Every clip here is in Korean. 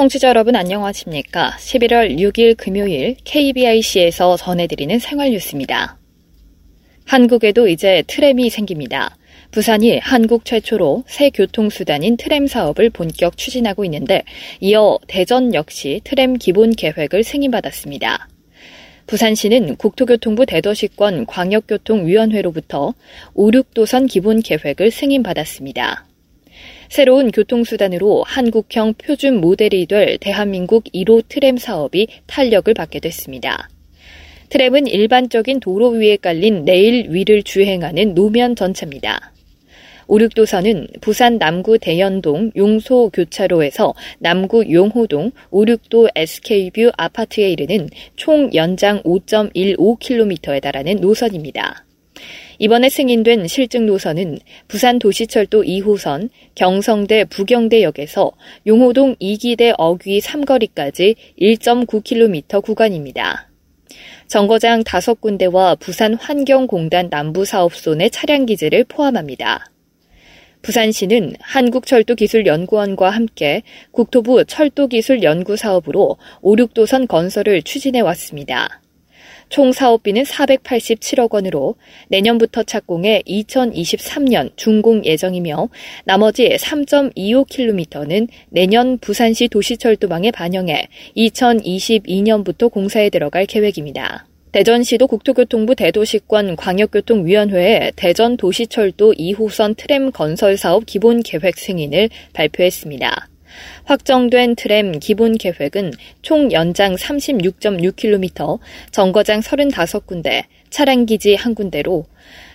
청취자 여러분 안녕하십니까? 11월 6일 금요일 KBIC에서 전해드리는 생활 뉴스입니다. 한국에도 이제 트램이 생깁니다. 부산이 한국 최초로 새 교통수단인 트램 사업을 본격 추진하고 있는데 이어 대전 역시 트램 기본 계획을 승인받았습니다. 부산시는 국토교통부 대도시권 광역교통위원회로부터 5, 6도선 기본 계획을 승인받았습니다. 새로운 교통수단으로 한국형 표준 모델이 될 대한민국 1호 트램 사업이 탄력을 받게 됐습니다. 트램은 일반적인 도로 위에 깔린 레일 위를 주행하는 노면 전차입니다. 오륙도선은 부산 남구 대연동 용소 교차로에서 남구 용호동 오륙도 SK뷰 아파트에 이르는 총 연장 5.15km에 달하는 노선입니다. 이번에 승인된 실증 노선은 부산 도시철도 2호선 경성대 부경대역에서 용호동 2기대 어귀 3거리까지 1.9km 구간입니다. 정거장 5군데와 부산 환경공단 남부사업소 내 차량기지를 포함합니다. 부산시는 한국철도기술연구원과 함께 국토부 철도기술연구 사업으로 5, 6도선 건설을 추진해 왔습니다. 총 사업비는 487억 원으로 내년부터 착공해 2023년 준공 예정이며 나머지 3.25km는 내년 부산시 도시철도망에 반영해 2022년부터 공사에 들어갈 계획입니다. 대전시도 국토교통부 대도시권 광역교통위원회에 대전 도시철도 2호선 트램 건설 사업 기본 계획 승인을 발표했습니다. 확정된 트램 기본 계획은 총 연장 36.6km, 정거장 35군데, 차량기지 1군데로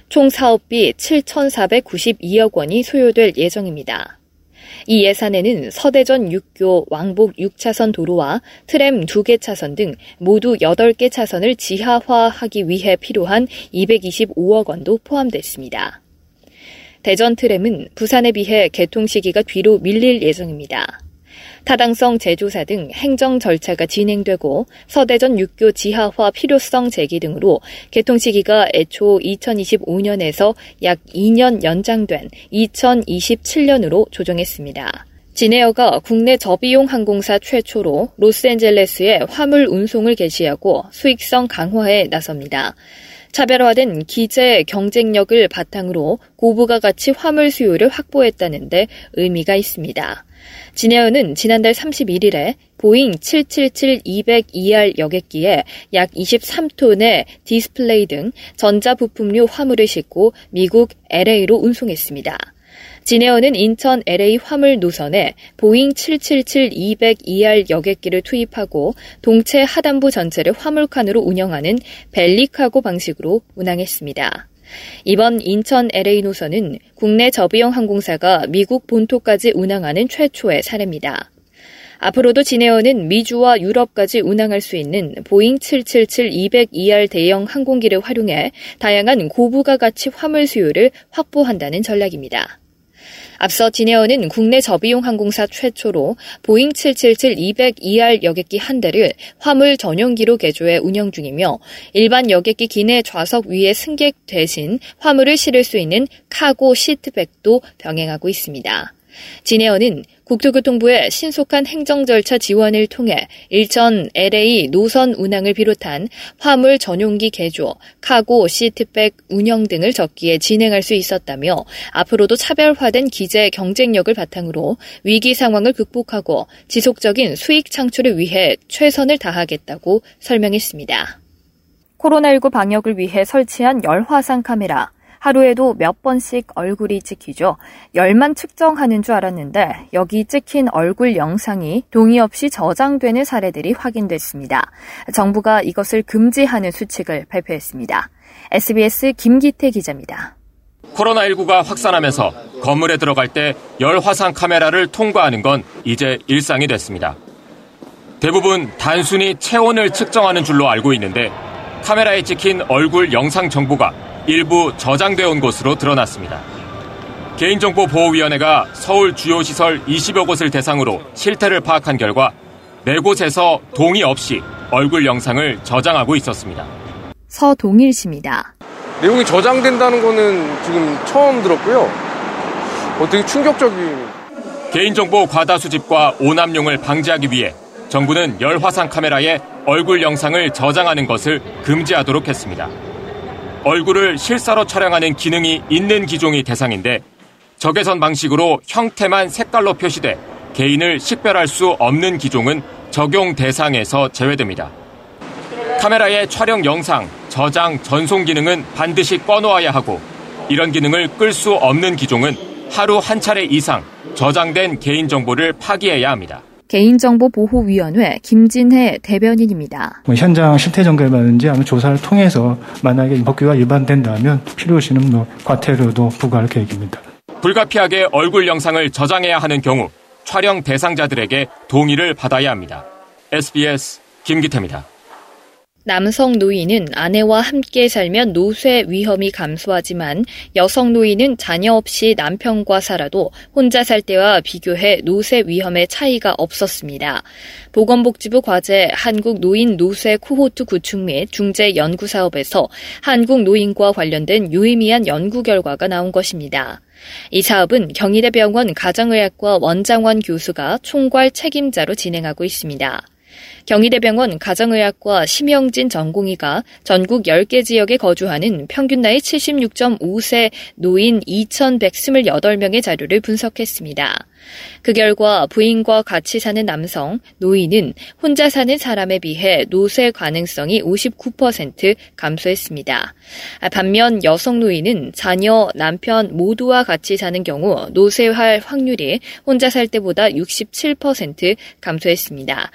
총 사업비 7,492억 원이 소요될 예정입니다. 이 예산에는 서대전 6교 왕복 6차선 도로와 트램 2개 차선 등 모두 8개 차선을 지하화하기 위해 필요한 225억 원도 포함됐습니다. 대전 트램은 부산에 비해 개통 시기가 뒤로 밀릴 예정입니다. 타당성 재조사 등 행정 절차가 진행되고 서대전 6교 지하화 필요성 제기 등으로 개통 시기가 애초 2025년에서 약 2년 연장된 2027년으로 조정했습니다. 진에어가 국내 저비용 항공사 최초로 로스앤젤레스에 화물 운송을 개시하고 수익성 강화에 나섭니다. 차별화된 기재 경쟁력을 바탕으로 고부가 가치 화물 수요를 확보했다는데 의미가 있습니다. 진에어는 지난달 31일에 보잉 777-200ER 여객기에 약 23톤의 디스플레이 등 전자부품류 화물을 싣고 미국 LA로 운송했습니다. 진에어는 인천 LA 화물 노선에 보잉 777-200ER 여객기를 투입하고 동체 하단부 전체를 화물칸으로 운영하는 belly cargo 방식으로 운항했습니다. 이번 인천 LA 노선은 국내 저비용 항공사가 미국 본토까지 운항하는 최초의 사례입니다. 앞으로도 진에어는 미주와 유럽까지 운항할 수 있는 보잉 777-200ER 대형 항공기를 활용해 다양한 고부가 가치 화물 수요를 확보한다는 전략입니다. 앞서 진에어는 국내 저비용 항공사 최초로 보잉 777-200ER 여객기 한 대를 화물 전용기로 개조해 운영 중이며 일반 여객기 기내 좌석 위에 승객 대신 화물을 실을 수 있는 cargo seat bag도 병행하고 있습니다. 진에어는 국토교통부의 신속한 행정 절차 지원을 통해 일전 LA 노선 운항을 비롯한 화물 전용기 개조, 카고, 시트백 운영 등을 적기에 진행할 수 있었다며 앞으로도 차별화된 기재 경쟁력을 바탕으로 위기 상황을 극복하고 지속적인 수익 창출을 위해 최선을 다하겠다고 설명했습니다. 코로나19 방역을 위해 설치한 열화상 카메라. 하루에도 몇 번씩 얼굴이 찍히죠. 열만 측정하는 줄 알았는데 여기 찍힌 얼굴 영상이 동의 없이 저장되는 사례들이 확인됐습니다. 정부가 이것을 금지하는 수칙을 발표했습니다. SBS 김기태 기자입니다. 코로나19가 확산하면서 건물에 들어갈 때 열화상 카메라를 통과하는 건 이제 일상이 됐습니다. 대부분 단순히 체온을 측정하는 줄로 알고 있는데 카메라에 찍힌 얼굴 영상 정보가 일부 저장되어 온 것으로 드러났습니다. 개인정보보호위원회가 서울 주요 시설 20여 곳을 대상으로 실태를 파악한 결과 4곳에서 동의 없이 얼굴 영상을 저장하고 있었습니다. 서동일 씨입니다. 내용이 저장된다는 거는 지금 처음 들었고요. 어, 되게 충격적인. 개인정보 과다 수집과 오남용을 방지하기 위해 정부는 열화상 카메라에 얼굴 영상을 저장하는 것을 금지하도록 했습니다. 얼굴을 실사로 촬영하는 기능이 있는 기종이 대상인데 적외선 방식으로 형태만 색깔로 표시돼 개인을 식별할 수 없는 기종은 적용 대상에서 제외됩니다. 카메라의 촬영 영상, 저장, 전송 기능은 반드시 꺼놓아야 하고 이런 기능을 끌 수 없는 기종은 하루 한 차례 이상 저장된 개인정보를 파기해야 합니다. 개인정보보호위원회 김진혜 대변인입니다. 뭐 현장 실태 점검이라든지 아니면 조사를 통해서 만약에 법규가 위반된다면 필요시는 뭐 과태료도 부과할 계획입니다. 불가피하게 얼굴 영상을 저장해야 하는 경우 촬영 대상자들에게 동의를 받아야 합니다. SBS 김기태입니다. 남성 노인은 아내와 함께 살면 노쇠 위험이 감소하지만 여성 노인은 자녀 없이 남편과 살아도 혼자 살 때와 비교해 노쇠 위험의 차이가 없었습니다. 보건복지부 과제 한국 노인 노쇠 코호트 구축 및 중재 연구 사업에서 한국 노인과 관련된 유의미한 연구 결과가 나온 것입니다. 이 사업은 경희대병원 가정의학과 원장원 교수가 총괄 책임자로 진행하고 있습니다. 경희대병원 가정의학과 심영진 전공의가 전국 10개 지역에 거주하는 평균 나이 76.5세 노인 2,128명의 자료를 분석했습니다. 그 결과 부인과 같이 사는 남성, 노인은 혼자 사는 사람에 비해 노쇠 가능성이 59% 감소했습니다. 반면 여성 노인은 자녀, 남편 모두와 같이 사는 경우 노쇠할 확률이 혼자 살 때보다 67% 감소했습니다.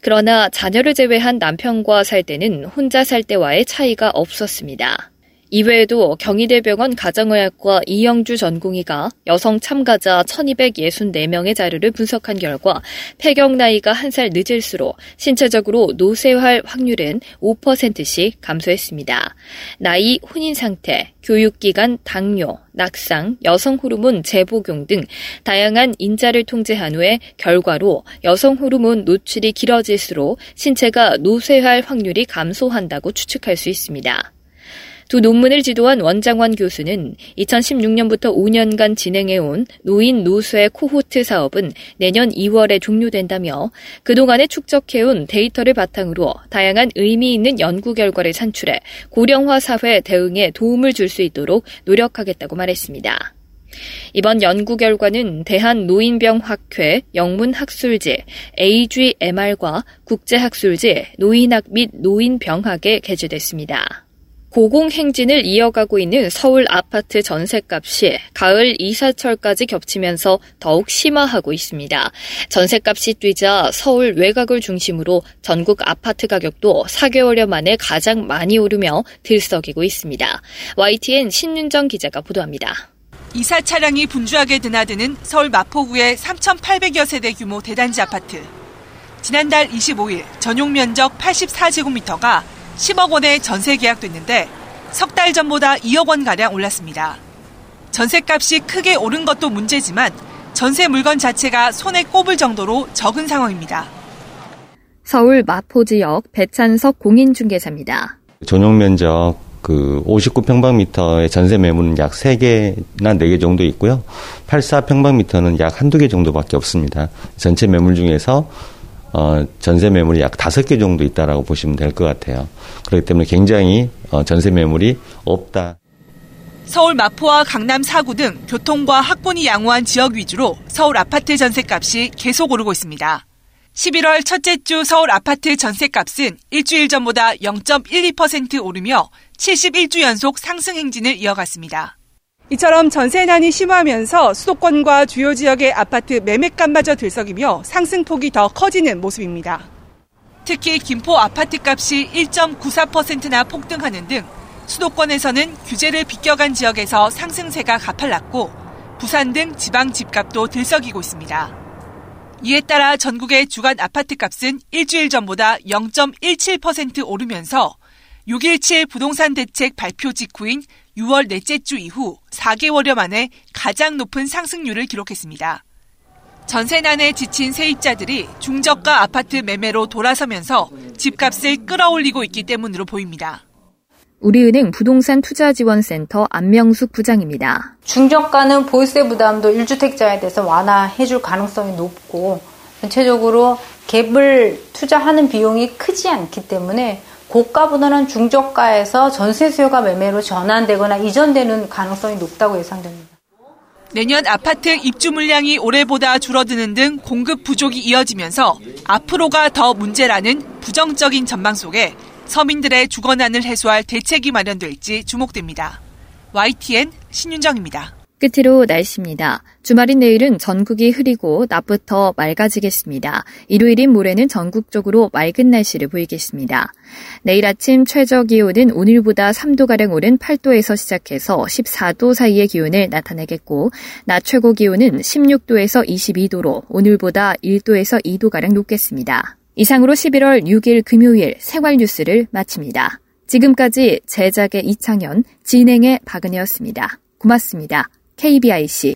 그러나 자녀를 제외한 남편과 살 때는 혼자 살 때와의 차이가 없었습니다. 이외에도 경희대병원 가정의학과 이영주 전공의가 여성 참가자 1264명의 자료를 분석한 결과 폐경 나이가 한 살 늦을수록 신체적으로 노쇠할 확률은 5%씩 감소했습니다. 나이, 혼인 상태, 교육기간, 당뇨, 낙상, 여성 호르몬 재복용 등 다양한 인자를 통제한 후에 결과로 여성 호르몬 노출이 길어질수록 신체가 노쇠할 확률이 감소한다고 추측할 수 있습니다. 두 논문을 지도한 원장환 교수는 2016년부터 5년간 진행해온 노인 노쇠 코호트 사업은 내년 2월에 종료된다며 그동안에 축적해온 데이터를 바탕으로 다양한 의미 있는 연구 결과를 산출해 고령화 사회 대응에 도움을 줄 수 있도록 노력하겠다고 말했습니다. 이번 연구 결과는 대한노인병학회 영문학술지 AGMR과 국제학술지 노인학 및 노인병학에 게재됐습니다. 고공행진을 이어가고 있는 서울 아파트 전셋값이 가을 이사철까지 겹치면서 더욱 심화하고 있습니다. 전셋값이 뛰자 서울 외곽을 중심으로 전국 아파트 가격도 4개월여 만에 가장 많이 오르며 들썩이고 있습니다. YTN 신윤정 기자가 보도합니다. 이사 차량이 분주하게 드나드는 서울 마포구의 3,800여 세대 규모 대단지 아파트. 지난달 25일 전용 면적 84제곱미터가 10억 원에 전세 계약됐는데 석 달 전보다 2억 원 가량 올랐습니다. 전세값이 크게 오른 것도 문제지만 전세 물건 자체가 손에 꼽을 정도로 적은 상황입니다. 서울 마포 지역 배찬석 공인중개사입니다. 전용 면적 그 59평방미터의 전세 매물은 약 3개나 4개 정도 있고요. 84평방미터는 약 한두 개 정도밖에 없습니다. 전체 매물 중에서 어, 전세 매물이 약 다섯 개 정도 있다라고 보시면 될 것 같아요. 그렇기 때문에 굉장히 어, 전세 매물이 없다. 서울 마포와 강남 사구 등 교통과 학군이 양호한 지역 위주로 서울 아파트 전세값이 계속 오르고 있습니다. 11월 첫째 주 서울 아파트 전세값은 일주일 전보다 0.12% 오르며 71주 연속 상승 행진을 이어갔습니다. 이처럼 전세난이 심화하면서 수도권과 주요 지역의 아파트 매매값마저 들썩이며 상승폭이 더 커지는 모습입니다. 특히 김포 아파트 값이 1.94%나 폭등하는 등 수도권에서는 규제를 비껴간 지역에서 상승세가 가팔랐고 부산 등 지방 집값도 들썩이고 있습니다. 이에 따라 전국의 주간 아파트 값은 일주일 전보다 0.17% 오르면서 6.17 부동산 대책 발표 직후인 6월 넷째 주 이후 4개월여 만에 가장 높은 상승률을 기록했습니다. 전세난에 지친 세입자들이 중저가 아파트 매매로 돌아서면서 집값을 끌어올리고 있기 때문으로 보입니다. 우리은행 부동산 투자지원센터 안명숙 부장입니다. 중저가는 보유세 부담도 1주택자에 대해서 완화해 줄 가능성이 높고 전체적으로 갭을 투자하는 비용이 크지 않기 때문에 고가 보다는 중저가에서 전세 수요가 매매로 전환되거나 이전되는 가능성이 높다고 예상됩니다. 내년 아파트 입주 물량이 올해보다 줄어드는 등 공급 부족이 이어지면서 앞으로가 더 문제라는 부정적인 전망 속에 서민들의 주거난을 해소할 대책이 마련될지 주목됩니다. YTN 신윤정입니다. 끝으로 날씨입니다. 주말인 내일은 전국이 흐리고 낮부터 맑아지겠습니다. 일요일인 모레는 전국적으로 맑은 날씨를 보이겠습니다. 내일 아침 최저 기온은 오늘보다 3도가량 오른 8도에서 시작해서 14도 사이의 기온을 나타내겠고, 낮 최고 기온은 16도에서 22도로 오늘보다 1도에서 2도가량 높겠습니다. 이상으로 11월 6일 금요일 생활 뉴스를 마칩니다. 지금까지 제작의 이창현, 진행의 박은혜였습니다. 고맙습니다. KBIC